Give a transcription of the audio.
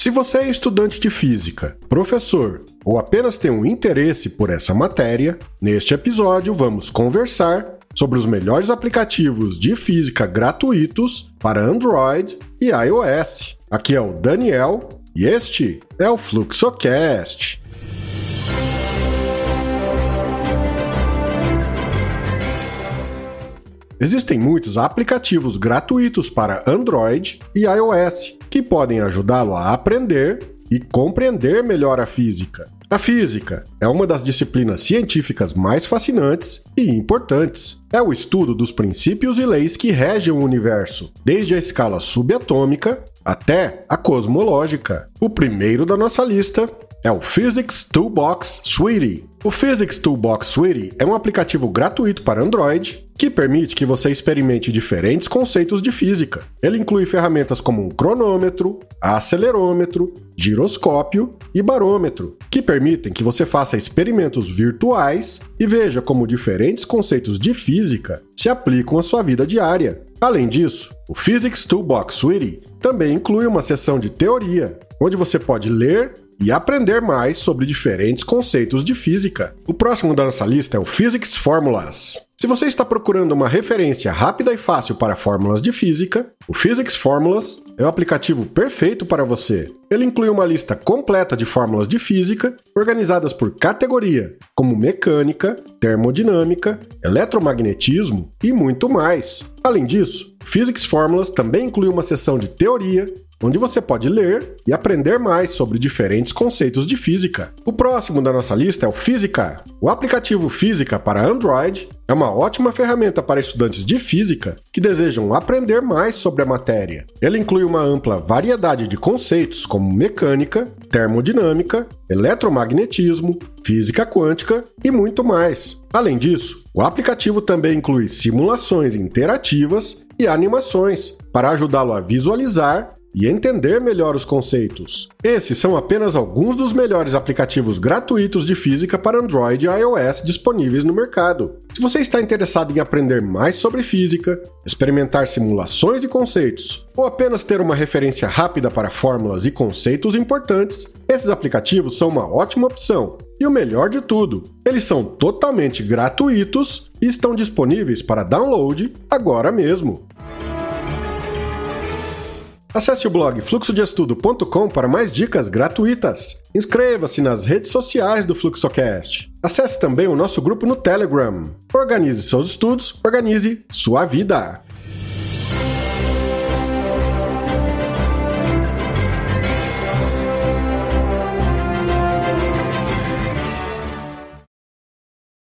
Se você é estudante de física, professor ou apenas tem um interesse por essa matéria, neste episódio vamos conversar sobre os melhores aplicativos de física gratuitos para Android e iOS. Aqui é o Daniel e este é o Fluxocast. Existem muitos aplicativos gratuitos para Android e iOS que podem ajudá-lo a aprender e compreender melhor a física. A física é uma das disciplinas científicas mais fascinantes e importantes. É o estudo dos princípios e leis que regem o universo, desde a escala subatômica até a cosmológica. O primeiro da nossa lista é o Physics Toolbox Suite. O Physics Toolbox Suite é um aplicativo gratuito para Android que permite que você experimente diferentes conceitos de física. Ele inclui ferramentas como um cronômetro, acelerômetro, giroscópio e barômetro, que permitem que você faça experimentos virtuais e veja como diferentes conceitos de física se aplicam à sua vida diária. Além disso, o Physics Toolbox Suite também inclui uma seção de teoria, onde você pode ler e aprender mais sobre diferentes conceitos de física. O próximo da nossa lista é o Physics Formulas. Se você está procurando uma referência rápida e fácil para fórmulas de física, o Physics Formulas é o aplicativo perfeito para você. Ele inclui uma lista completa de fórmulas de física, organizadas por categoria, como mecânica, termodinâmica, eletromagnetismo e muito mais. Além disso, Physics Formulas também inclui uma seção de teoria, onde você pode ler e aprender mais sobre diferentes conceitos de física. O próximo da nossa lista é o Física. O aplicativo Física para Android é uma ótima ferramenta para estudantes de física que desejam aprender mais sobre a matéria. Ele inclui uma ampla variedade de conceitos como mecânica, termodinâmica, eletromagnetismo, física quântica e muito mais. Além disso, o aplicativo também inclui simulações interativas e animações para ajudá-lo a visualizar e entender melhor os conceitos. Esses são apenas alguns dos melhores aplicativos gratuitos de física para Android e iOS disponíveis no mercado. Se você está interessado em aprender mais sobre física, experimentar simulações e conceitos, ou apenas ter uma referência rápida para fórmulas e conceitos importantes, esses aplicativos são uma ótima opção. E o melhor de tudo, eles são totalmente gratuitos e estão disponíveis para download agora mesmo. Acesse o blog fluxodeestudo.com para mais dicas gratuitas. Inscreva-se nas redes sociais do Fluxocast. Acesse também o nosso grupo no Telegram. Organize seus estudos, organize sua vida.